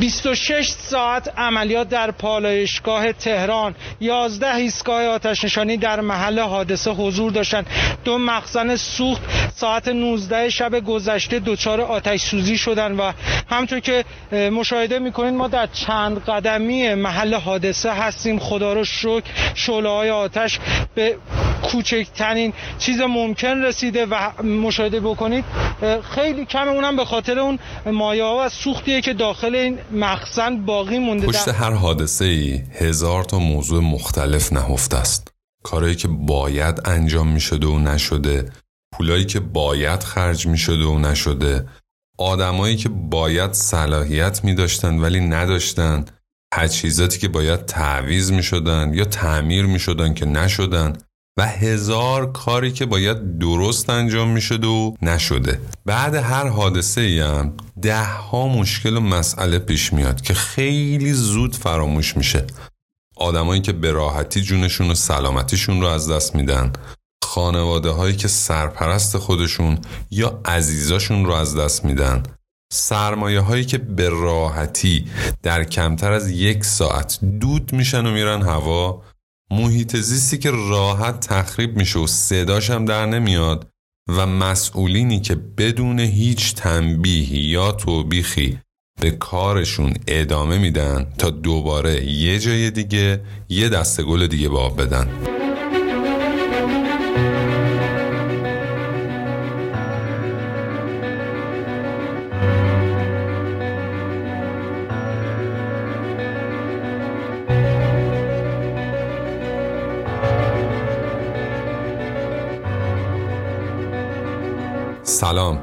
26 ساعت عملیات در پالایشگاه تهران. 11 ایستگاه آتش نشانی در محل حادثه حضور داشتند. دو مخزن سوخت ساعت 19 شب گذشته دچار آتش سوزی شدن و همطور که مشاهده می‌کنید ما در چند قدمی محل حادثه هستیم. خدا رو شکر شعله های آتش به کوچکترین چیز ممکن رسیده و مشاهده بکنید. خیلی کم اونم به خاطر اون مایه و سوختیه که داخل این مخزن باقی مونده پشت هر حادثه ای هزار تا موضوع مختلف نهفته است. کارهایی که باید انجام می شده و نشده پولایی که باید خرج می شده و نشده آدمایی که باید صلاحیت می داشتن ولی نداشتن تجهیزاتی که باید تعویز می شدن یا تعمیر می شدن که نشدن. و هزار کاری که باید درست انجام می شده و نشده. بعد هر حادثه ای هم ده ها مشکل و مسئله پیش میاد که خیلی زود فراموش میشه. آدمایی که به راحتی جونشون و سلامتیشون رو از دست میدن. خانواده هایی که سرپرست خودشون یا عزیزاشون رو از دست میدن. سرمایه هایی که به راحتی در کمتر از یک ساعت دود میشن و میرن هوا. محیط زیستی که راحت تخریب میشه و صداش هم در نمیاد و مسئولینی که بدون هیچ تنبیه یا توبیخی به کارشون ادامه میدن تا دوباره یه جای دیگه یه دسته گل دیگه به بدن. سلام.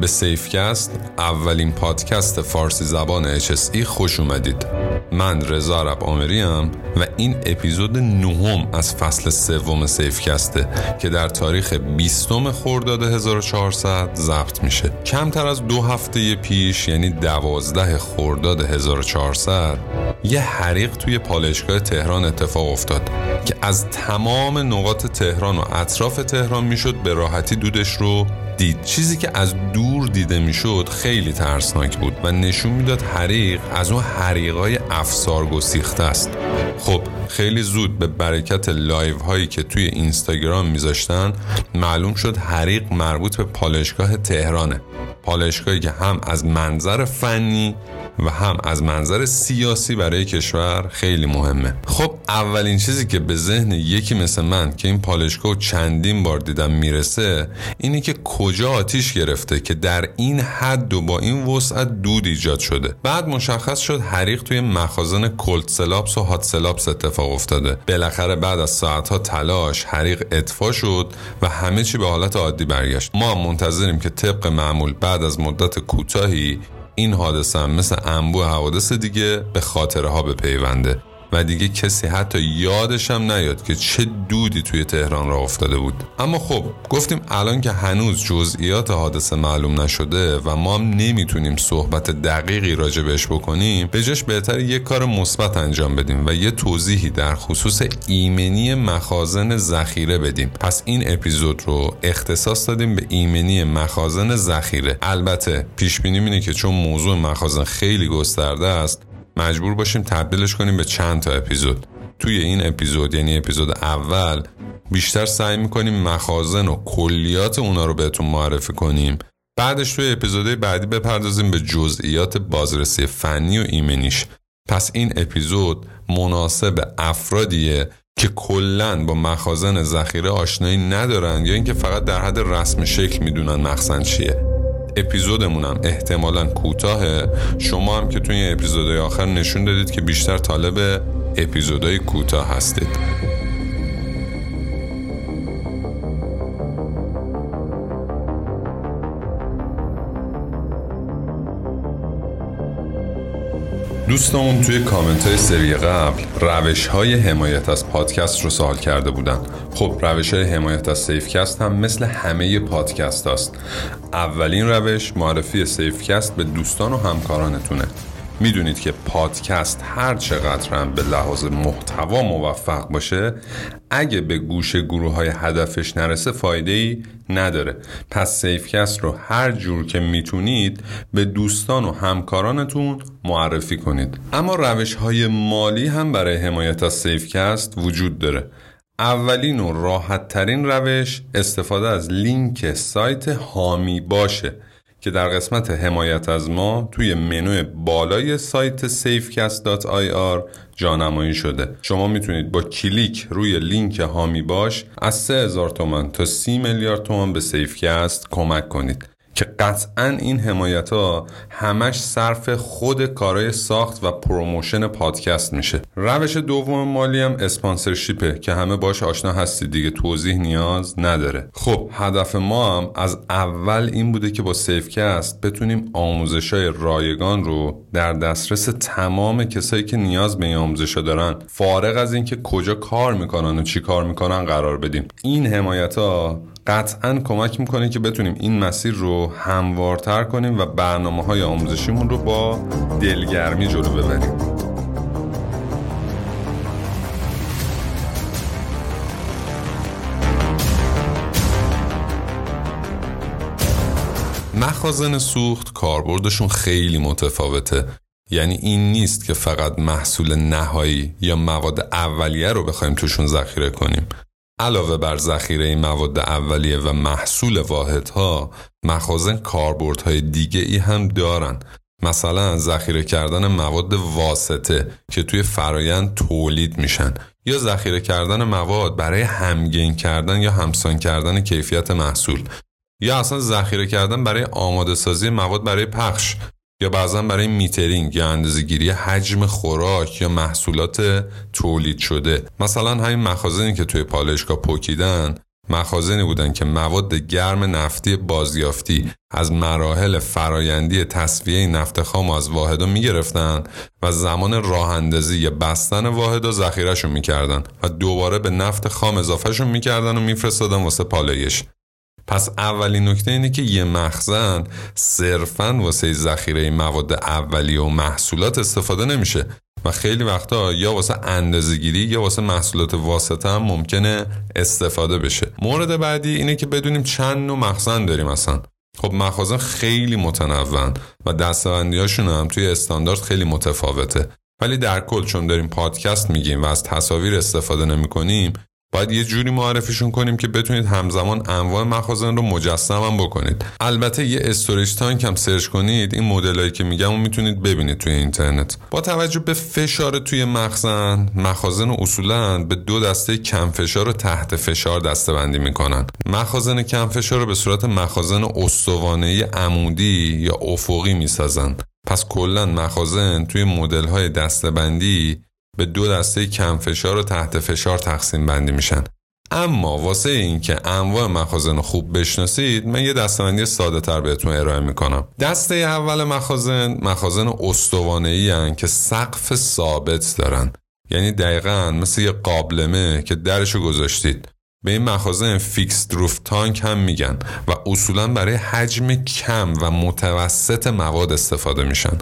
به سیفکست اولین پادکست فارسی زبان HSE خوش اومدید. من رضا عرب آمری و این اپیزود نهم از فصل سوم سیفکسته که در تاریخ 20 خرداد 1400 ضبط میشه. کمتر از دو هفته پیش یعنی دوازده خرداد 1400 یه حریق توی پالشگاه تهران اتفاق افتاد که از تمام نقاط تهران و اطراف تهران می‌شد به راحتی دودش رو دید. چیزی که از دور دیده می‌شد خیلی ترسناک بود و نشون می‌داد حریق از اون حریقای افسار گسیخته است. خب خیلی زود به برکت لایو هایی که توی اینستاگرام میذاشتن معلوم شد حریق مربوط به پالایشگاه تهرانه. پالایشگاهی که هم از منظر فنی و هم از منظر سیاسی برای کشور خیلی مهمه. خب اولین چیزی که به ذهن یکی مثل من که این پالایشگاه چندین بار دیدم می‌رسه اینه که کجا آتیش گرفته که در این حد و با این وسعت دود ایجاد شده. بعد مشخص شد حریق توی مخازن کلت سلابس و هات سلابس اتفاق افتاده. بالاخره بعد از ساعتها تلاش حریق اطفا شد و همه چی به حالت عادی برگشت. ما منتظریم که طبق معمول بعد از مدت کوتاهی این حادثه مثل انبوه حوادث دیگه به خاطره ها به پیونده و دیگه کسی حتی یادش هم نیاد که چه دودی توی تهران را افتاده بود. اما خب گفتیم الان که هنوز جزئیات حادثه معلوم نشده و ما هم نمی‌تونیم صحبت دقیقی راجع بهش بکنیم به جاش بهتر یک کار مثبت انجام بدیم و یه توضیحی در خصوص ایمنی مخازن ذخیره بدیم. پس این اپیزود رو اختصاص دادیم به ایمنی مخازن ذخیره. البته پیش بینی اینه که چون موضوع مخازن خیلی گسترده است مجبور باشیم تبدیلش کنیم به چند تا اپیزود. توی این اپیزود یعنی اپیزود اول بیشتر سعی می‌کنیم مخازن و کلیات اونا رو بهتون معرفی کنیم. بعدش توی اپیزود بعدی بپردازیم به جزئیات بازرسی فنی و ایمنیش. پس این اپیزود مناسب افرادیه که کلا با مخازن ذخیره آشنایی ندارن یا اینکه فقط در حد رسم شکل می‌دونن مخزن چیه. اپیزودمون هم احتمالا کوتاهه. شما هم که توی اپیزودهای آخر نشون دادید که بیشتر طالب اپیزودهای کوتاه هستید. دوستمون توی کامنت های سری قبل روش های حمایت از پادکست رو سوال کرده بودن. خب روش های حمایت از سیفکست هم مثل همه پادکست هست اولین روش معرفی Safecast به دوستان و همکارانتونه. می‌دونید که پادکست هر چقدر هم به لحاظ محتوا موفق باشه اگه به گوش گروه های هدفش نرسه فایده ای نداره. پس Safecast رو هر جور که می‌تونید به دوستان و همکارانتون معرفی کنید. اما روش های مالی هم برای حمایت از Safecast وجود داره. اولین و راحت ترین روش استفاده از لینک سایت حامی باشه. که در قسمت حمایت از ما توی منوی بالای سایت safecast.ir جانمایی شده. شما می‌تونید با کلیک روی لینک حامی باش از 3000 تومن تا 30 میلیارد تومن به Safecast کمک کنید. که قطعا این حمایت ها همش صرف خود کارای ساخت و promotion پادکست میشه. روش دوم مالی هم اسپانسرشیپه که همه باش آشنا هستید دیگه توضیح نیاز نداره. خب هدف ما هم از اول این بوده که با Safecast بتونیم آموزش های رایگان رو در دسترس تمام کسایی که نیاز به این آموزش دارن فارغ از اینکه کجا کار می‌کنن و چی کار می‌کنن قرار بدیم. این حمایت ها قطعا کمک می‌کنه که بتونیم این مسیر رو هموارتر کنیم و برنامه های آموزشیمون رو با دلگرمی جلو ببریم. مخازن سوخت کاربردشون خیلی متفاوته. یعنی این نیست که فقط محصول نهایی یا مواد اولیه رو بخوایم توشون ذخیره کنیم. علاوه بر ذخیره مواد اولیه و محصول واحدها مخازن کاربردهای دیگه ای هم دارن. مثلا ذخیره کردن مواد واسطه که توی فرایند تولید میشن یا ذخیره کردن مواد برای همگین کردن یا همسان کردن کیفیت محصول یا اصلا ذخیره کردن برای آماده سازی مواد برای پخش. یا بعضا برای میترینگ یا اندازهگیری حجم خوراک یا محصولات تولید شده. مثلا همین مخازنی که توی پالشگاه پوکیدن مخازنی بودن که مواد گرم نفتی بازیافتی از مراحل فرایندی تصویه نفت خام از واحدا می‌گرفتن و زمان راه اندازی یا بستن واحدا ذخیرهشون می‌کردن و دوباره به نفت خام اضافهشون می‌کردن و میفرستادن واسه پالایش. پس اولین نکته اینه که یه مخزن صرفا واسه ذخیره مواد اولیه و محصولات استفاده نمیشه. و خیلی وقتا یا واسه اندازه‌گیری یا واسه محصولات واسطه هم ممکنه استفاده بشه. مورد بعدی اینه که بدونیم چند نوع مخزن داریم اصلا. خب مخازن خیلی متنوعن و دسته‌بندی هاشون هم توی استاندارد خیلی متفاوته. ولی در کل چون داریم پادکست میگیم و از تصاویر استفاده نمی کنیم باید یه جوری معرفیشون کنیم که بتونید همزمان انواع مخازن رو مجسم هم بکنید. البته یه storage tank هم سرچ کنید این مدلایی که میگم و می‌تونید ببینید توی اینترنت. با توجه به فشار توی مخزن مخازن اصولا به دو دسته کم فشار و تحت فشار دسته بندی می‌کنن. مخازن کم فشار رو به صورت مخازن استوانه عمودی یا افقی می‌سازن. پس کلا مخازن توی مدل های دسته بندی به دو دسته کم فشار و تحت فشار تقسیم بندی میشن. اما واسه اینکه انواع مخازن خوب بشناسید من یه دستبندی ساده تر بهتون ارائه می‌کنم. دسته اول مخازن مخازن استوانه ای که سقف ثابت دارن. یعنی دقیقا مثل یه قابلمه که درشو گذاشتید. به این مخازن فیکس روف تانک هم میگن و اصولا برای حجم کم و متوسط مواد استفاده میشن.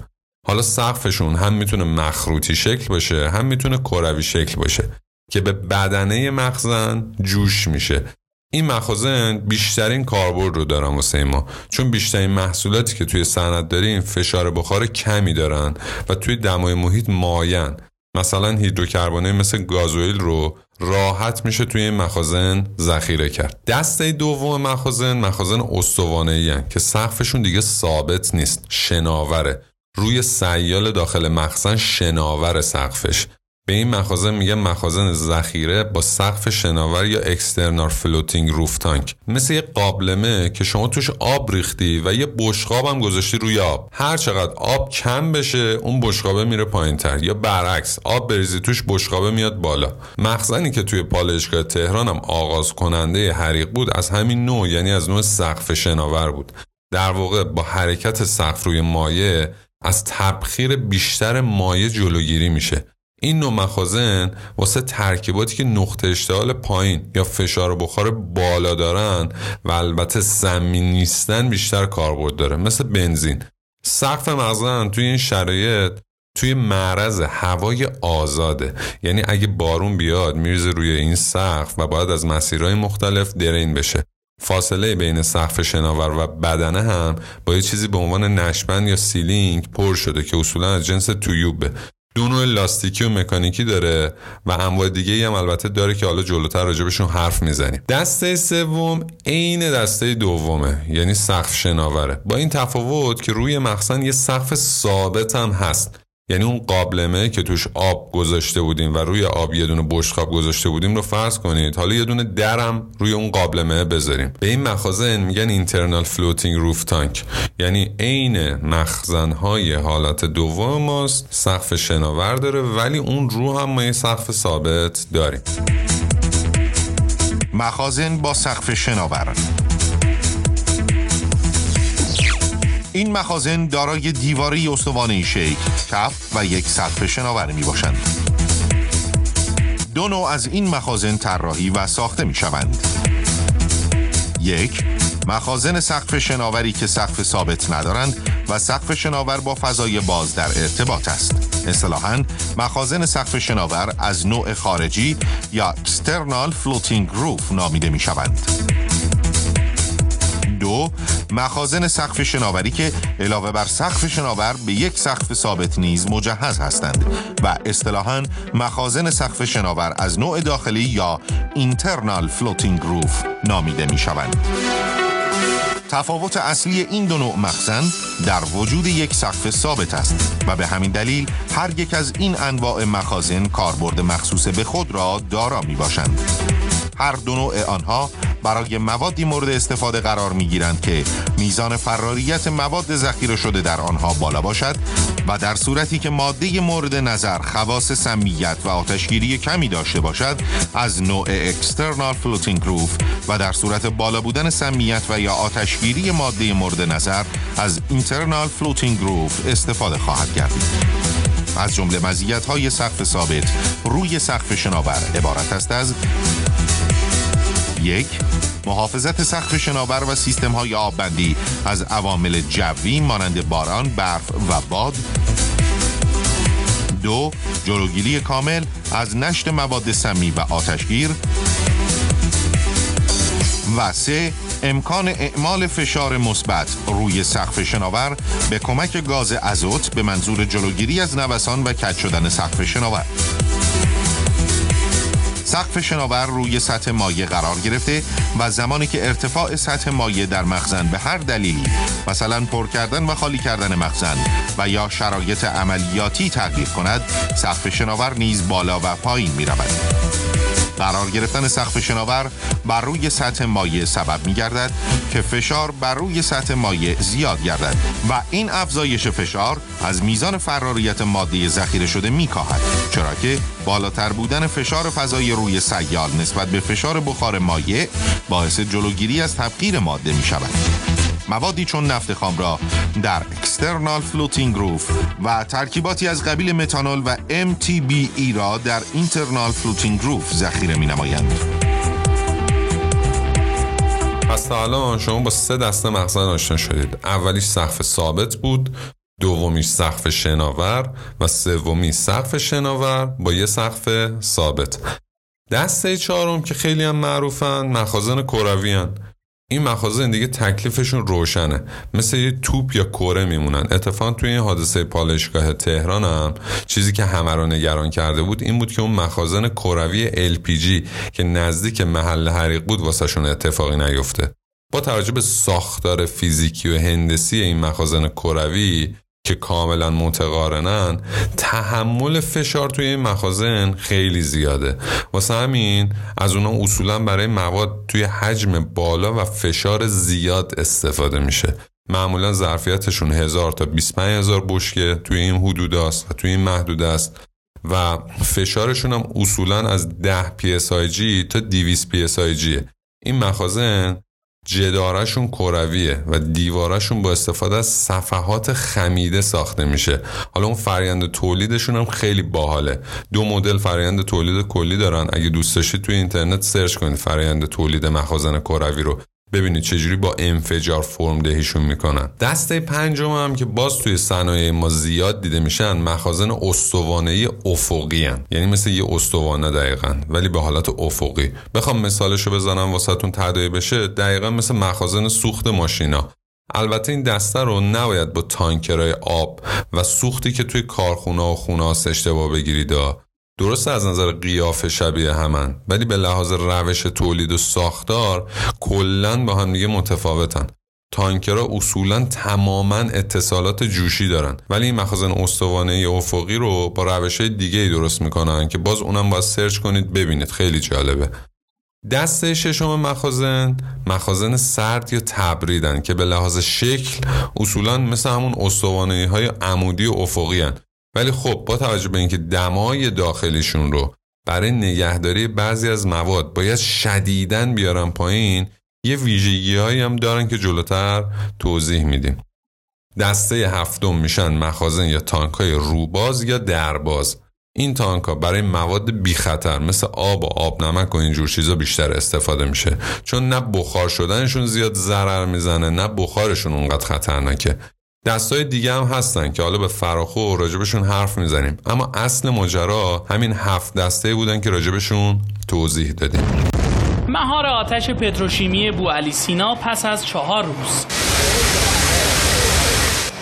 حالا سقفشون هم می‌تونه مخروطی شکل باشه هم می‌تونه کروی شکل باشه که به بدنه مخزن جوش میشه. این مخازن بیشترین کاربرد رو دارن واسه ما. چون بیشترین محصولاتی که توی صنعت داریم فشار بخار کمی دارن و توی دمای محیط ماین مثلا هیدروکربونه مثل گازوئیل رو راحت میشه توی این مخازن ذخیره کرد. دسته دوم مخازن مخازن استوانه که سقفشون دیگه ثابت نیست شناوره. روی سیال داخل مخزن شناور سقفش. به این مخازن میگن مخازن ذخیره با سقف شناور یا external floating roof tank. مثل یه قابلمه که شما توش آب ریختی و یه بشقاب هم گذاشتی روی آب. هر چقدر آب کم بشه اون بشقابه میره پایین تر یا برعکس آب بریزی توش بشقابه میاد بالا. مخزنی که توی پالایشگاه تهران هم آغاز کننده حریق بود از همین نوع یعنی از نوع سقف شناور بود. در واقع با حرکت سقف روی مایه از تبخیر بیشتر مایع جلوگیری میشه. این نوع مخازن واسه ترکیباتی که نقطه اشتعال پایین یا فشار بخار بالا دارن و البته سمی نیستن بیشتر کاربرد داره مثل بنزین. سقف مخزن توی این شرایط توی معرض هوای آزاده. یعنی اگه بارون بیاد میرزه روی این سقف و باید از مسیرهای مختلف درین بشه. فاصله بین سقف شناور و بدنه هم با یه چیزی به عنوان نشت‌بند یا sealing پر شده که اصولا از جنس تیوبه. دو نوع لاستیکی و مکانیکی داره و انواع دیگه هم البته داره که حالا جلوتر راجبشون حرف می‌زنیم. دسته سوم عین دسته دومه یعنی سقف شناوره. با این تفاوت که روی مخزن یه سقف ثابت هم هست. یعنی اون قابلمه که توش آب گذاشته بودیم و روی آب یه دونه بشقاب گذاشته بودیم رو فرض کنید. حالا یه دونه درم روی اون قابلمه بذاریم. به این مخازن میگن internal floating roof tank یعنی عین مخزنهای حالت دوم ماست. سقف شناور داره ولی اون رو هم ما یه سقف ثابت داریم. مخازن با سقف شناور. این مخازن دارای دیواری استوانه شیک، کف و یک سقف شناور می باشند. دو نوع از این مخازن طراحی و ساخته می شوند. یک مخازن سقف شناوری که سقف ثابت ندارند و سقف شناور با فضای باز در ارتباط است. اصطلاحاً مخازن سقف شناور از نوع خارجی یا external floating roof نامیده می شوند. دو مخازن سقف شناوری که علاوه بر سقف شناور به یک سقف ثابت نیز مجهز هستند و اصطلاحاً مخازن سقف شناور از نوع داخلی یا internal floating roof نامیده می شوند. تفاوت اصلی این دو نوع مخزن در وجود یک سقف ثابت است و به همین دلیل هر یک از این انواع مخازن کاربرد مخصوص به خود را دارا می باشند. هر دو نوع آنها برای موادی مورد استفاده قرار می گیرند که میزان فراریت مواد ذخیره شده در آنها بالا باشد و در صورتی که ماده مورد نظر خواص سمیت و آتشگیری کمی داشته باشد از نوع external floating roof و در صورت بالا بودن سمیت و یا آتشگیری ماده مورد نظر از internal floating roof استفاده خواهد گردید از جمله مزیت های سقف ثابت روی سقف شناور عبارت است از یک محافظت سقف شناور و سیستم های آببندی از عوامل جوی مانند باران، برف و باد. دو جلوگیری کامل از نشت مواد سمی و آتشگیر. و سه امکان اعمال فشار مثبت روی سقف شناور به کمک گاز ازوت به منظور جلوگیری از نوسان و کج شدن سقف شناور. سقف شناور روی سطح مایع قرار گرفته و زمانی که ارتفاع سطح مایع در مخزن به هر دلیلی مثلا پر کردن و خالی کردن مخزن و یا شرایط عملیاتی تغییر کند سقف شناور نیز بالا و پایین می رود. قرار گرفتن سقف شناور بر روی سطح مایع سبب می گردد که فشار بر روی سطح مایع زیاد گردد و این افزایش فشار از میزان فراریت ماده ذخیره شده می کاهد چرا که بالاتر بودن فشار فضای روی سیال نسبت به فشار بخار مایع باعث جلوگیری از تبخیر ماده می شود موادی چون نفت خام را در external floating roof و ترکیباتی از قبیل متانول و MTBE را در internal floating roof ذخیره می نمایند. پس تا الان شما با سه دسته مخزن آشنا شدید. اولیش سقف ثابت بود دومیش سقف شناور و سومی سقف شناور با یه سقف ثابت. دسته چهارم که خیلی هم معروفن مخازن کروی این مخازن دیگه تکلیفشون روشنه. مثل یه توپ یا کره میمونن. اتفاقا توی این حادثه پالایشگاه تهران هم چیزی که همه رو نگران کرده بود این بود که اون مخازن کروی LPG که نزدیک محل حریق بود واسهشون اتفاقی نیفته. با توجه به ساختار فیزیکی و هندسی این مخازن کروی که کاملا متقارنن تحمل فشار توی این مخازن خیلی زیاده. واسه همین از اونا اصولا برای مواد توی حجم بالا و فشار زیاد استفاده میشه. معمولا ظرفیتشون هزار تا 25 هزار بشکه توی این حدود است و توی این محدود است. و فشارشون هم اصولا از 10 PSIG تا 200 PSIG این مخازن جدارشون کرویه و دیوارشون با استفاده از صفحات خمیده ساخته میشه. حالا اون فرآیند تولیدشون هم خیلی باحاله. دو مدل فرآیند تولید کلی دارن. اگه دوست داشتید توی اینترنت سرچ کنید فرآیند تولید مخازن کروی رو. ببینید چجوری با انفجار فرم دهیشون می‌کنن. دسته پنجم هم که باز توی صنایع ما زیاد دیده میشن مخازن استوانه افقی هن. یعنی مثل یه استوانه دقیقا ولی به حالت افقی. بخوام مثالشو بزنم واسهتون تداعی بشه دقیقا مثل مخازن سوخت ماشینا. البته این دسته رو نباید با تانکرهای آب و سوختی که توی کارخونه و خونه اشتباه بگیرید درست از نظر قیافه شبیه همن. ولی به لحاظ روش تولید و ساختار کلا با هم دیگه متفاوتن. تانکرها اصولا تماما اتصالات جوشی دارن. ولی این مخازن استوانه افقی رو با روش دیگه ای درست می‌کنن که باز اونم باید سرچ کنید ببینید. خیلی جالبه. دسته ششم مخازن مخازن سرد یا تبریدن که به لحاظ شکل اصولا مثل همون استوانه های عمودی و افقی هن. ولی خب با توجه به اینکه دمای داخلیشون رو برای نگهداری بعضی از مواد باید شدیدن بیارن پایین یه ویژگی هم دارن که جلوتر توضیح میدیم. دسته هفتم میشن مخازن یا تانک های روباز یا درباز. این تانک برای مواد بی خطر مثل آب و آب نمک و اینجور چیزا بیشتر استفاده میشه. چون نه بخار شدنشون زیاد ضرر می‌زنه نه بخارشون اونقدر خطرناکه. دستای دیگه هم هستن که حالا به فراخو و راجبشون حرف می‌زنیم. اما اصل ماجرا همین هفت دسته بودن که راجبشون توضیح دادیم. مهار آتش پتروشیمی بو علی سینا پس از چهار روز.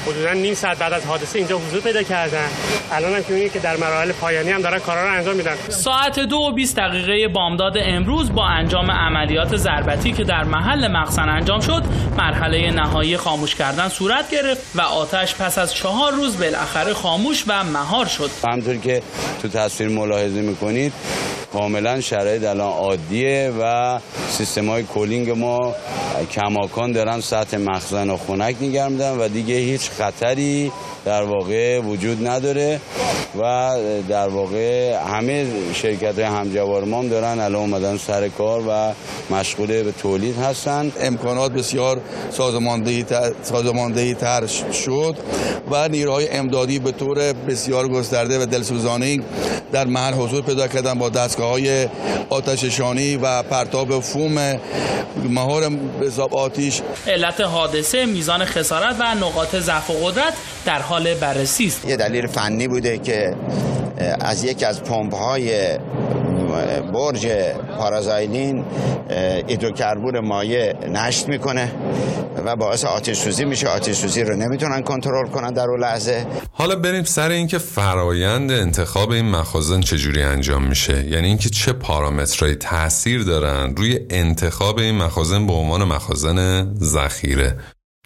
حدودا نیم ساعت بعد از حادثه اینجا حضور پیدا کردن. الان هم که که در مراحل پایانی هم دارن کارا رو انجام میدن. ساعت دو و 20 دقیقه بامداد امروز با انجام عملیات ضربتی که در محل مخزن انجام شد مرحله نهایی خاموش کردن صورت گرفت و آتش پس از چهار روز بالاخره خاموش و مهار شد. همطور که تو تصویر ملاحظه می‌کنید کاملا شرایط الان عادیه و سیستم های کولینگ ما کماکان دارن سطح مخزن و خونک نگرم میدن و دیگه هیچ خطری در واقع وجود نداره و در واقع همه شرکت همجوار ما دارن الان اومدن سر کار و مشغول به تولید هستن. امکانات بسیار سازماندهی تر, سازماندهی تر شد و نیروهای امدادی به طور بسیار گسترده و دلسوزانه در محل حضور پیدا کردن با دستگاه های آتششانی و پرتاب فوم مهار حساب آتیش. علت حادثه میزان خسارت و نقاط ضعف و قدرت در حال بررسی است. یه دلیل فنی بوده که از یکی از پمپ های برج پارازایلین هیدروکربن مایع نشت می‌کنه و باعث آتش سوزی میشه. آتش سوزی رو نمی‌تونن کنترل کنن در اون لحظه. حالا بریم سر اینکه فرایند انتخاب این مخازن چجوری انجام میشه. یعنی اینکه چه پارامترهایی تاثیر دارن روی انتخاب این مخازن به عنوان مخازن ذخیره.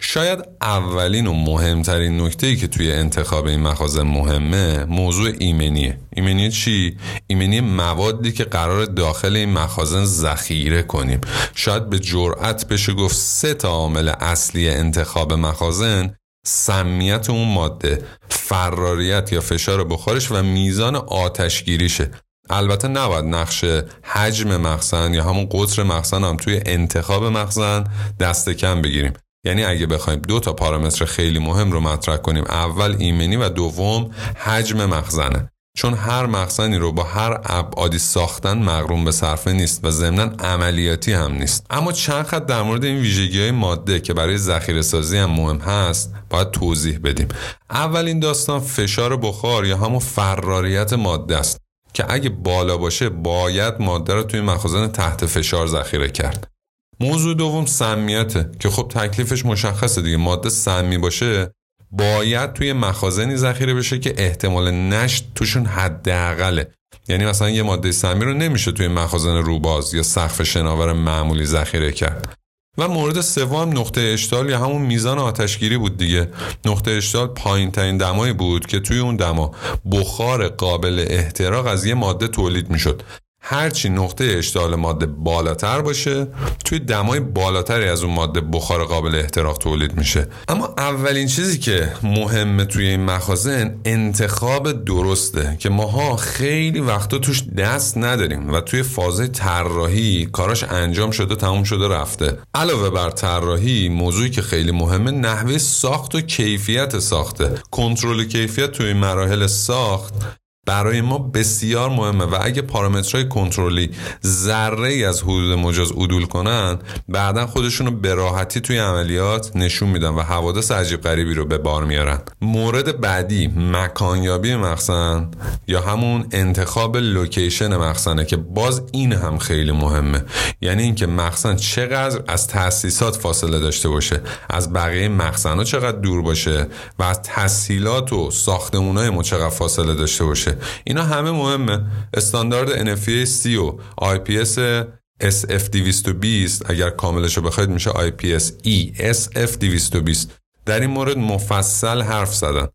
شاید اولین و مهمترین نکته ای که توی انتخاب این مخازن مهمه موضوع ایمنیه. ایمنی چی؟ ایمنی موادی که قرار داخل این مخازن ذخیره کنیم. شاید به جرأت بشه گفت سه تا عامل اصلی انتخاب مخازن سمیت اون ماده فراریت یا فشار بخارش و میزان آتشگیریشه. البته نباید نقش حجم مخزن یا همون قطر مخزن هم توی انتخاب مخزن دست کم بگیریم. یعنی اگه بخوایم دو تا پارامتر خیلی مهم رو مطرح کنیم اول ایمنی و دوم حجم مخزنه. چون هر مخزنی رو با هر ابعادی ساختن مقروم به صرفه نیست و ضمنا عملیاتی هم نیست. اما چند خط در مورد این ویژگی های ماده که برای ذخیره سازی هم مهم هست باید توضیح بدیم. اولین داستان فشار بخار یا همون فراریت ماده است که اگه بالا باشه باید ماده رو توی مخازن تحت فشار ذخیره کرد. موضوع دوم سمیته که خب تکلیفش مشخصه دیگه. ماده سمی باشه باید توی مخازنی ذخیره بشه که احتمال نشت توشون حداقله. یعنی مثلا یه ماده سمی رو نمیشه توی مخازن روباز یا سقف شناور معمولی ذخیره کرد. و مورد سوم نقطه اشتال یا همون میزان آتشگیری بود دیگه. نقطه اشتال پایین ترین دمایی بود که توی اون دما بخار قابل احتراق از یه ماده تولید می‌شد. هرچی نقطه اشتعال ماده بالاتر باشه توی دمای بالاتری از اون ماده بخار قابل احتراق تولید میشه. اما اولین چیزی که مهمه توی این مخازن انتخاب درسته که ماها خیلی وقتا توش دست نداریم و توی فاز طراحی کاراش انجام شده تموم شده رفته. علاوه بر طراحی موضوعی که خیلی مهمه نحوه ساخت و کیفیت ساخته. کنترل کیفیت توی مراحل ساخت برای ما بسیار مهمه و اگه پارامترهای کنترلی ذره ای از حدود مجاز عدول کنن بعدا خودشون رو به راحتی توی عملیات نشون میدن و حوادث عجیب غریبی رو به بار میارن. مورد بعدی مکانیابی مخزن یا همون انتخاب لوکیشن مخزنه که باز این هم خیلی مهمه. یعنی اینکه مخزن چقدر از تاسیسات فاصله داشته باشه از بقیه مخزن ها چقدر دور باشه و از تسهیلات و ساختمون ما چقدر فاصله داشته باشه. اینا همه مهمه. استاندارد NFPA 30 و IPS SF 220 اگر کاملش رو بخواید میشه IPS ESF 220 در این مورد مفصل حرف زدن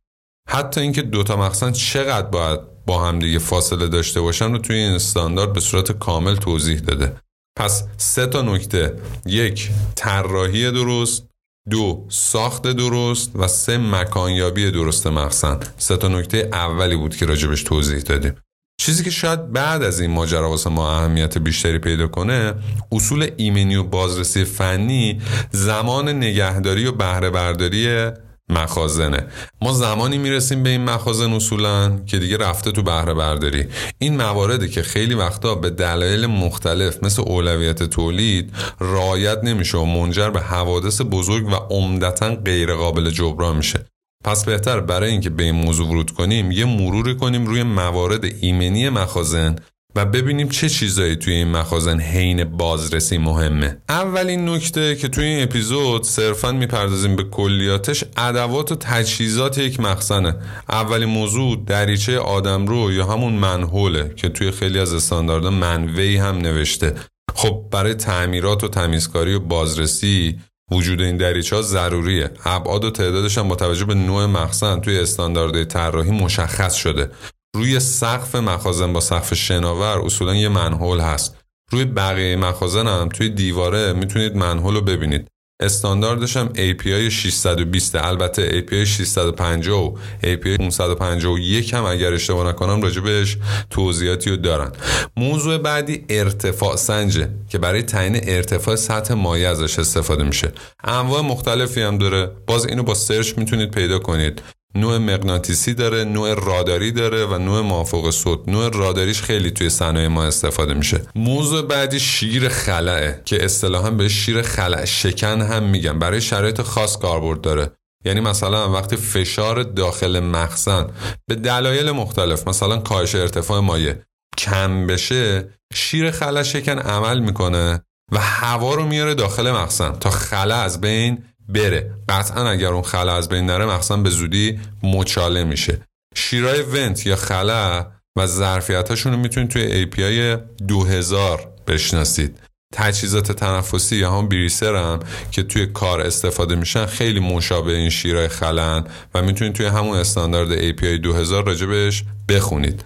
حتی اینکه دوتا مخزن چقدر باید با همدیگه فاصله داشته باشن رو توی این استاندارد به صورت کامل توضیح داده. پس سه تا نکته. یک طراحی درست. دو ساخت درست و سه مکانیابی درست مخزن. سه تا نکته اولی بود که راجبش توضیح دادیم. چیزی که شاید بعد از این ماجرا واسه ما اهمیت بیشتری پیدا کنه اصول ایمنی و بازرسی فنی زمان نگهداری و بهره برداری مخازنه. ما زمانی می‌رسیم به این مخازن اصولا که دیگه رفته تو بهره برداری. این مواردی که خیلی وقتا به دلایل مختلف مثل اولویت تولید رعایت نمیشه و منجر به حوادث بزرگ و عمدتا غیر قابل جبران میشه. پس بهتر برای اینکه به این موضوع ورود کنیم یه مروری کنیم روی موارد ایمنی مخازن و ببینیم چه چیزایی توی این مخازن حین بازرسی مهمه. اولین نکته که توی این اپیزود صرفا می‌پردازیم به کلیاتش ادوات و تجهیزات یک مخزنه. اولین موضوع دریچه آدمرو یا همون منحوله که توی خیلی از استانداردها منوی هم نوشته. خب برای تعمیرات و تمیزکاری و بازرسی وجود این دریچه ها ضروریه. ابعاد و تعدادش هم با توجه به نوع مخزن توی استانداردهای طراحی مشخص شده. روی سقف مخازن با سقف شناور اصولا یه منحول هست. روی بقیه مخازن هم توی دیواره می‌تونید منحول رو ببینید. استانداردش هم API 620 البته API 650 و API 551 هم اگر اشتباه نکنم راجبش توضیحاتی رو دارن. موضوع بعدی ارتفاع سنجه که برای تعیین ارتفاع سطح مایع ازش استفاده میشه. انواع مختلفی هم داره. باز اینو با سرچ می‌تونید پیدا کنید. نوع مغناطیسی داره نوع راداری داره و نوع موافق صوت نوع راداریش خیلی توی صنایع ما استفاده میشه. موضوع بعدی شیر خلعه که اصطلاحا به شیر خلع شکن هم میگن. برای شرایط خاص کاربرد داره. یعنی مثلا وقتی فشار داخل مخزن به دلایل مختلف مثلا کاهش ارتفاع مایع کم بشه شیر خلع شکن عمل می‌کنه و هوا رو میاره داخل مخزن تا خلع از بین بره. قطعا اگر اون خلا از بین نره مخصوصا به زودی مچاله میشه. شیرای ونت یا خلا و ظرفیتاشون رو می‌تونید توی API 2000 بشناسید. تجهیزات تنفسی یا هم بریسر هم که توی کار استفاده میشن خیلی مشابه این شیرای خلن و می‌تونید توی همون استاندارد API 2000 راجبش بخونید.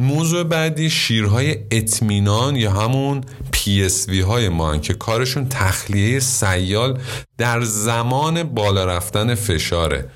موضوع بعدی شیرهای اطمینان یا همون PSV های ما که کارشون تخلیه سیال در زمان بالا رفتن فشاره.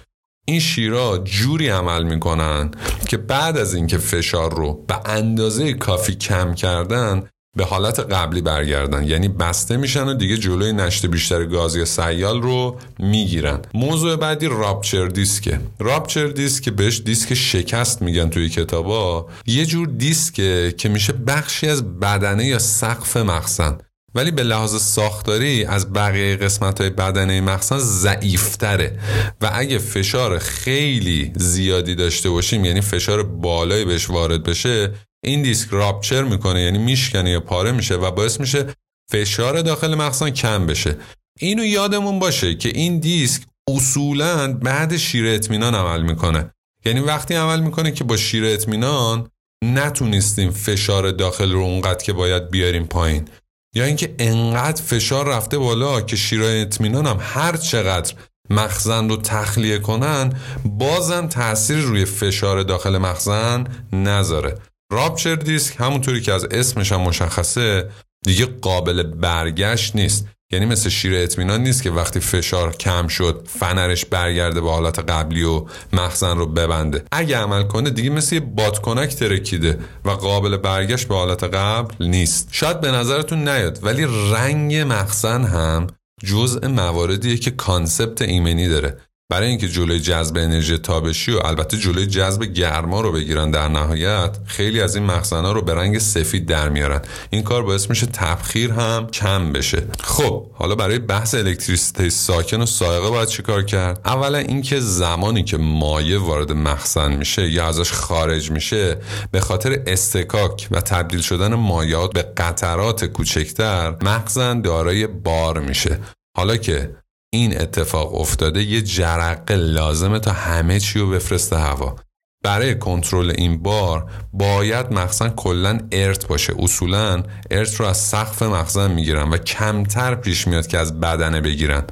این شیرها جوری عمل می‌کنن که بعد از اینکه فشار رو به اندازه کافی کم کردن به حالت قبلی برگردن. یعنی بسته میشن و دیگه جلوی نشت بیشتر گاز یا سیال رو می‌گیرن. موضوع بعدی rupture disk ه. rupture disk بهش دیسک شکست میگن توی کتابا. یه جور دیسکه که میشه بخشی از بدنه یا سقف مخزن. ولی به لحاظ ساختاری از بقیه قسمت های بدنه مخزن ضعیفتره. و اگه فشار خیلی زیادی داشته باشیم یعنی فشار بالایی بهش وارد بشه این دیسک راپچر می‌کنه یعنی میشکنه یا پاره میشه و باعث میشه فشار داخل مخزن کم بشه. اینو یادمون باشه که این دیسک اصولا بعد شیر اطمینان عمل می‌کنه. یعنی وقتی عمل می‌کنه که با شیر اطمینان نتونستیم فشار داخل رو اونقدر که باید بیاریم پایین. یا اینکه انقدر فشار رفته بالا که شیرای اطمینان هم هر چقدر مخزن رو تخلیه کنن بازم تاثیر روی فشار داخل مخزن نذاره. راپچر دیسک همونطوری که از اسمش هم مشخصه دیگه قابل برگشت نیست. یعنی مثل شیر اطمینان نیست که وقتی فشار کم شد فنرش برگرده به حالت قبلی و مخزن رو ببنده. اگه عمل کنه دیگه مثل یه بادکنک ترکیده و قابل برگشت به حالت قبل نیست. شاید به نظرتون نیاد ولی رنگ مخزن هم جزء مواردیه که concept ایمنی داره. برای اینکه جلوی جذب انرژی تابشی و البته جلوی جذب گرما رو بگیرن در نهایت خیلی از این مخزنها رو به رنگ سفید در میارن. این کار باعث میشه تبخیر هم کم بشه. خب حالا برای بحث الکتریسیته ساکن و صاعقه باید چیکار کرد؟ اولا اینکه زمانی که مایع وارد مخزن میشه یا ازش خارج میشه به خاطر استکاک و تبدیل شدن مایعات به قطرات کوچکتر مخزن دارای بار میشه. حالا که این اتفاق افتاده یه جرقه لازمه تا همه چی رو بفرسته هوا. برای کنترل این بار باید مخزن کلا ارت باشه. اصولا ارت رو از سقف مخزن می‌گیرن و کمتر پیش میاد که از بدنه بگیرن.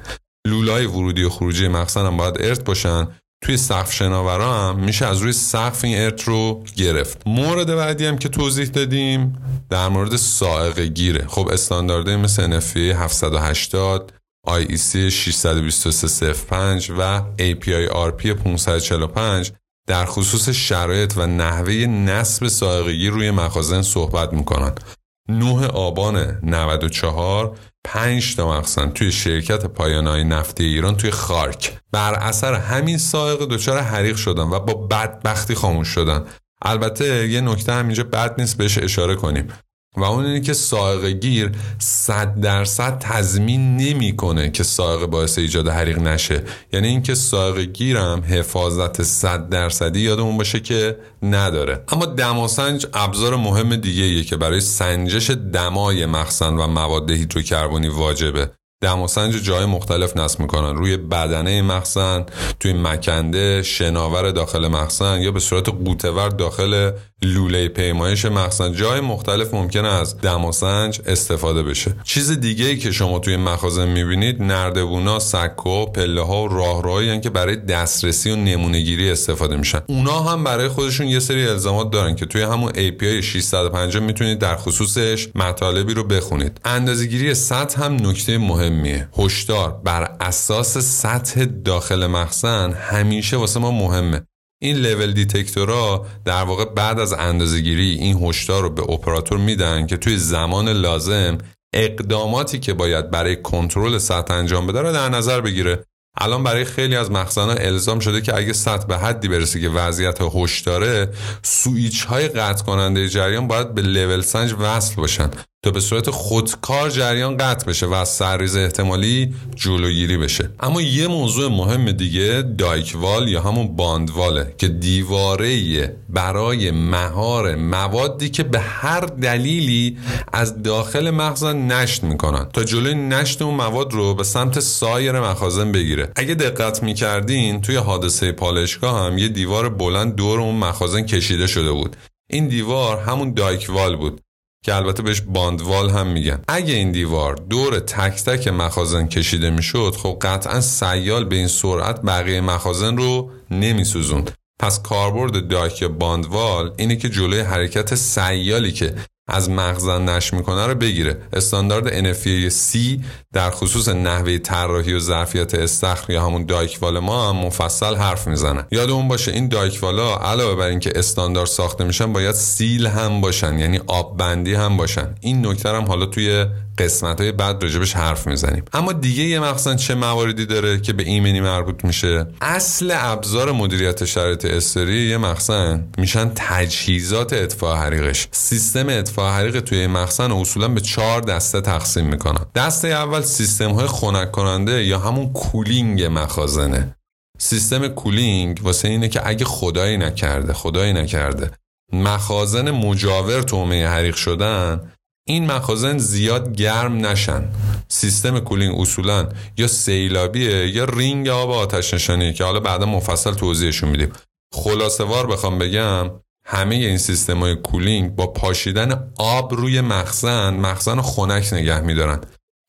لولای ورودی و خروجی مخزن هم باید ارت باشن. توی سقف شناورا هم میشه از روی سقف این ارت رو گرفت. مورد بعدی هم که توضیح دادیم در مورد سائق گیره. خب استانداردهای مثل NFPA 780 IEC 62305 و API RP 545 در خصوص شرایط و نحوه نصب سائقگی روی مخازن صحبت می‌کنند. 9 آبان 94 5 تا مخزن توی شرکت پایانهای نفتی ایران توی خارک. بر اثر همین سائق دچار حریق شدن و با بدبختی خاموش شدن. البته یه نکته همینجا بد نیست بهش اشاره کنیم. و اون اینه که سائق گیر صد درصد تضمین نمی‌کنه که سائق باعث ایجاد حریق نشه. یعنی اینکه سائق گیرم حفاظت صد درصدی یادمون باشه که نداره. اما دماسنج ابزار مهم دیگه که برای سنجش دمای مخزن و مواد هیدروکربنی واجبه. دماسنج جای مختلف نصب می‌کنن. روی بدنه مخزن توی مکنده شناور داخل مخزن یا به صورت قوتور داخل لوله پیمایش مخزن. جای مختلف ممکنه از دماسنج استفاده بشه. چیز دیگه ای که شما توی مخازن می‌بینید نردبونا سکو پله ها و راهروهایی که برای دسترسی و نمونهگیری استفاده میشن. اونا هم برای خودشون یه سری الزامات دارن که توی همون API 650 می‌تونید در خصوصش مطالبی رو بخونید. اندازه‌گیری سطح هم نکته مهمیه. هشدار بر اساس سطح داخل مخزن همیشه واسه ما مهمه. این level detector ها در واقع بعد از اندازهگیری این هشدار رو به اپراتور میدن که توی زمان لازم اقداماتی که باید برای کنترل سطح انجام بده رو در نظر بگیره. الان برای خیلی از مخزنها الزام شده که اگه سطح به حدی برسه که وضعیت هشداره سویچ های قطع کننده جریان باید به لول سنج وصل باشن. تا به صورت خودکار جریان قطع بشه و از سرریز احتمالی جلوگیری بشه. اما یه موضوع مهم دیگه دایکوال یا همون باندواله که دیواره برای مهار موادی که به هر دلیلی از داخل مخزن نشت می‌کنن تا جلوی نشت اون مواد رو به سمت سایر مخازن بگیره. اگه دقت می‌کردین توی حادثه پالشگاه هم یه دیوار بلند دور اون مخازن کشیده شده بود. این دیوار همون دایکوال بود. که البته بهش باندوال هم میگن. اگه این دیوار دور تک تک مخازن کشیده می‌شد خب قطعا سیال به این سرعت بقیه مخازن رو نمیسوزوند. پس کاربرد داک باندوال اینه که جلوی حرکت سیالی که از مخزن نش می‌کنه رو بگیره. استاندارد NFPA C در خصوص نحوه طراحی و ظرفیت استخر یا همون دایکوال ما هم مفصل حرف می‌زنه یادمون باشه این دایکوالا علاوه بر اینکه استاندارد ساخته میشن باید سیل هم باشن یعنی آب بندی هم باشن. این نکته هم حالا توی قسمت های بعد راجبش حرف می‌زنیم. اما دیگه یه مخزن چه مواردی داره که به ایمنی مربوط میشه؟ اصل ابزار مدیریت شرایط اضطراری یه مخزن. میشن تجهیزات اطفاء حریقش. سیستم اطفاء حریق توی مخزن اصولا به چهار دسته تقسیم می‌کنن. دسته اول سیستم های خنک کننده یا همون cooling مخازنه. سیستم cooling واسه اینه که اگه خدایی نکرده خدایی نکرده مخازن مجاور طعمه حریق شدن این مخازن زیاد گرم نشن. سیستم cooling اصولا یا سیلابیه یا رینگ آب آتش نشانی که حالا بعدا مفصل توضیحشون میدیم. خلاصه وار بخوام بگم همه این سیستم های cooling با پاشیدن آب روی مخزن مخزن خنک نگه میدارن.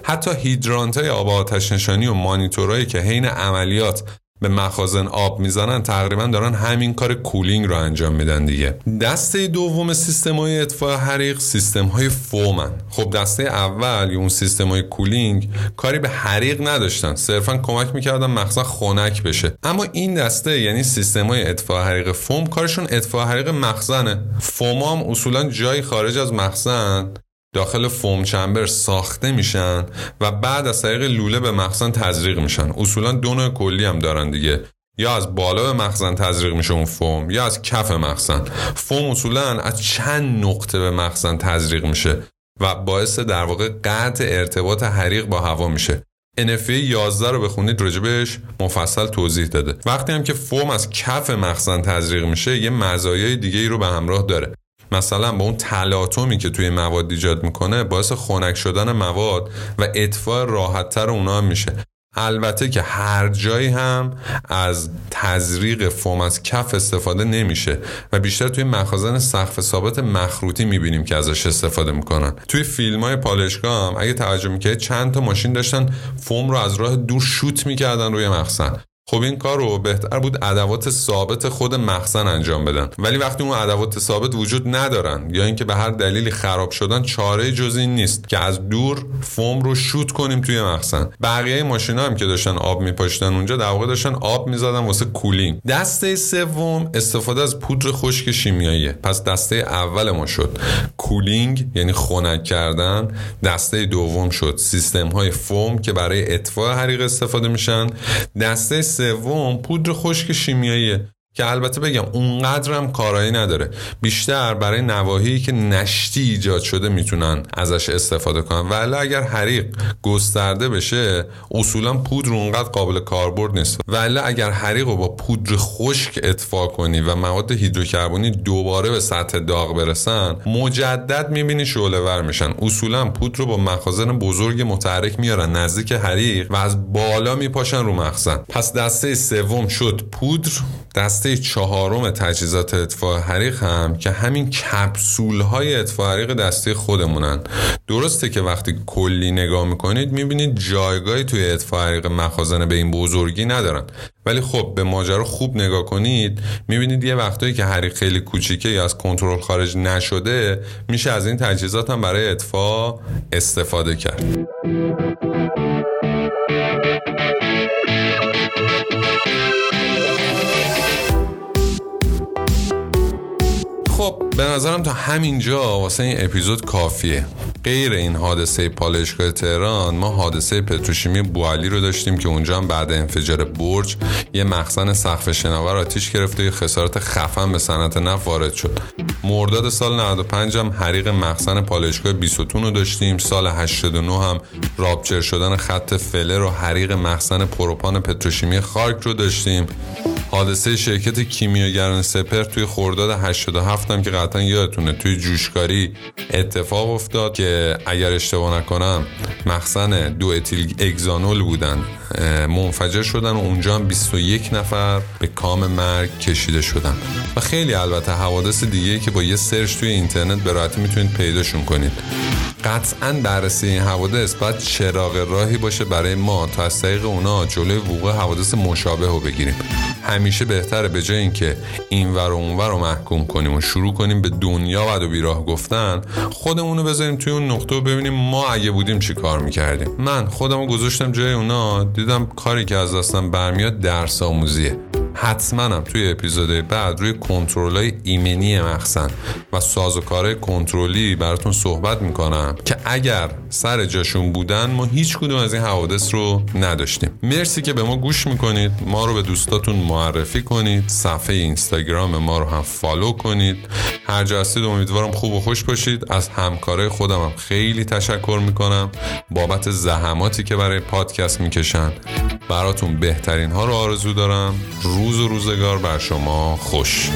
حتی hydrant های آب آتش نشانی و مانیتورهایی که حین عملیات به مخازن آب می‌زنن تقریبا دارن همین کار cooling رو انجام میدن دیگه. دسته دوم سیستم های اطفاء حریق سیستم های foam ان. خب دسته اول یا اون سیستم های cooling کاری به حریق نداشتن. صرفا کمک می‌کردن مخزن خنک بشه. اما این دسته یعنی سیستم های اطفاء حریق foam کارشون اطفاء حریق مخزنه. foam هم اصولا جای خارج از مخزن داخل foam chamber ساخته میشن و بعد از طریق لوله به مخزن تزریق میشن. اصولا دو نوع کلی هم دارن دیگه. یا از بالا به مخزن تزریق میشه اون فوم یا از کف مخزن. فوم اصولا از چند نقطه به مخزن تزریق میشه و باعث در واقع قطع ارتباط حریق با هوا میشه. NFA 11 رو بخونید راجبش مفصل توضیح داده. وقتی هم که فوم از کف مخزن تزریق میشه یه مزایای دیگه ای رو به همراه داره. مثلا با اون تلاطمی که توی مواد ایجاد می‌کنه باعث خنک شدن مواد و اطفاء راحتتر اونا هم میشه. البته که هر جایی هم از تزریق foam از کف استفاده نمیشه و بیشتر توی مخازن سقف ثابت مخروطی می‌بینیم که ازش استفاده می‌کنن. توی فیلم های پالایشگاه هم اگه توجه می‌کنید چند تا ماشین داشتن foam رو از راه دور شوت می‌کردن روی مخزن. خب این کار رو بهتر بود ادوات ثابت خود مخزن انجام بدن. ولی وقتی اون ادوات ثابت وجود ندارن یا اینکه به هر دلیلی خراب شدن چاره جز این نیست که از دور foam رو شوت کنیم توی مخزن. بقیه ماشینا هم که داشتن آب می‌پاشیدن اونجا در واقع داشتن آب می‌زدن واسه cooling. دسته سوم استفاده از پودر خشک شیمیاییه پس دسته اول ما شد کولینگ یعنی خنک کردن. دسته دوم شد سیستم های فوم که برای اطفاء حریق استفاده میشن. دسته سوم پودر خشک شیمیاییه که البته بگم اونقدرم کارایی نداره. بیشتر برای نواحی که نشتی ایجاد شده می‌تونن ازش استفاده کنن. ولی اگر حریق گسترده بشه اصولا پودر اونقدر قابل کاربرد نیست. ولی اگر حریق رو با پودر خشک اطفا کنی و مواد هیدروکربنی دوباره به سطح داغ برسن مجدد می‌بینی شعله ور میشن. اصولا پودر رو با مخازن بزرگ متحرک میارن. نزدیک حریق و از بالا میپاشن رو مخزن. پس دسته سوم شد پودر. دسته چهارم تجهیزات اطفاء حریق هم که همین کپسول های اطفاء حریق دسته خودمونن. درسته که وقتی کلی نگاه می‌کنید می‌بینید جایگاهی توی اطفاء حریق مخازن به این بزرگی ندارن. ولی خب به ماجرا خوب نگاه کنید می‌بینید یه وقتایی که حریق خیلی کوچیکه یا از کنترل خارج نشده میشه از این تجهیزات هم برای اطفاء استفاده کرد. به نظرم تا همینجا واسه این اپیزود کافیه. غیر این حادثه پالشگاه تهران ما حادثه پتروشیمی بوالی رو داشتیم که اونجا هم بعد انفجار برج یه مخزن سقف شناور آتیش گرفته و خسارت خفن به صنعت نفت وارد شد. مرداد سال 95 هم حریق مخزن پالشگاه بیستون رو داشتیم. سال 89 هم رابچر شدن خط فلر و حریق مخزن پروپان پتروشیمی خارک رو داشتیم. حادثه شرکت کیمیاگران سپر توی خرداد 87 هم که قطعا یادتونه توی جوشکاری اتفاق افتاد که اگر اشتباه نکنم مخزن دو اتیل اگزانول بودن منفجر شدن و اونجا هم 21 نفر به کام مرگ کشیده شدن. و خیلی البته حوادث دیگه که با یه سرچ توی اینترنت به راحتی می‌تونید پیداشون کنید. قطعا بررسی این حوادث باید چراغ راهی باشه برای ما تا از طریق اونا جلوی وقوع حوادث مشابه رو بگیریم. همیشه بهتره به جای اینکه این ور و اون ور رو محکوم کنیم و شروع کنیم به دنیا و و بیراه گفتن خودمون رو بذاریم توی اون نقطه و ببینیم ما اگه بودیم چی کار می‌کردیم. من خودم رو گذاشتم جای اونا دیدم کاری که از دستم برمیاد درس آموزیه. حتما هم توی اپیزود بعد روی کنترل های ایمنی مخزن و سازوکارهای کنترلی براتون صحبت می‌کنم که اگر سر جاشون بودن ما هیچ کدوم از این حوادث رو نداشتیم. مرسی که به ما گوش می‌کنید. ما رو به دوستاتون معرفی کنید. صفحه اینستاگرام ما رو هم فالو کنید. هر جا هستید امیدوارم خوب و خوش باشید. از همکارای خودم هم خیلی تشکر می‌کنم. بابت زحماتی که برای پادکست می‌کشن. براتون بهترین ها رو آرزو دارم. روز و روزگار بر شما خوش.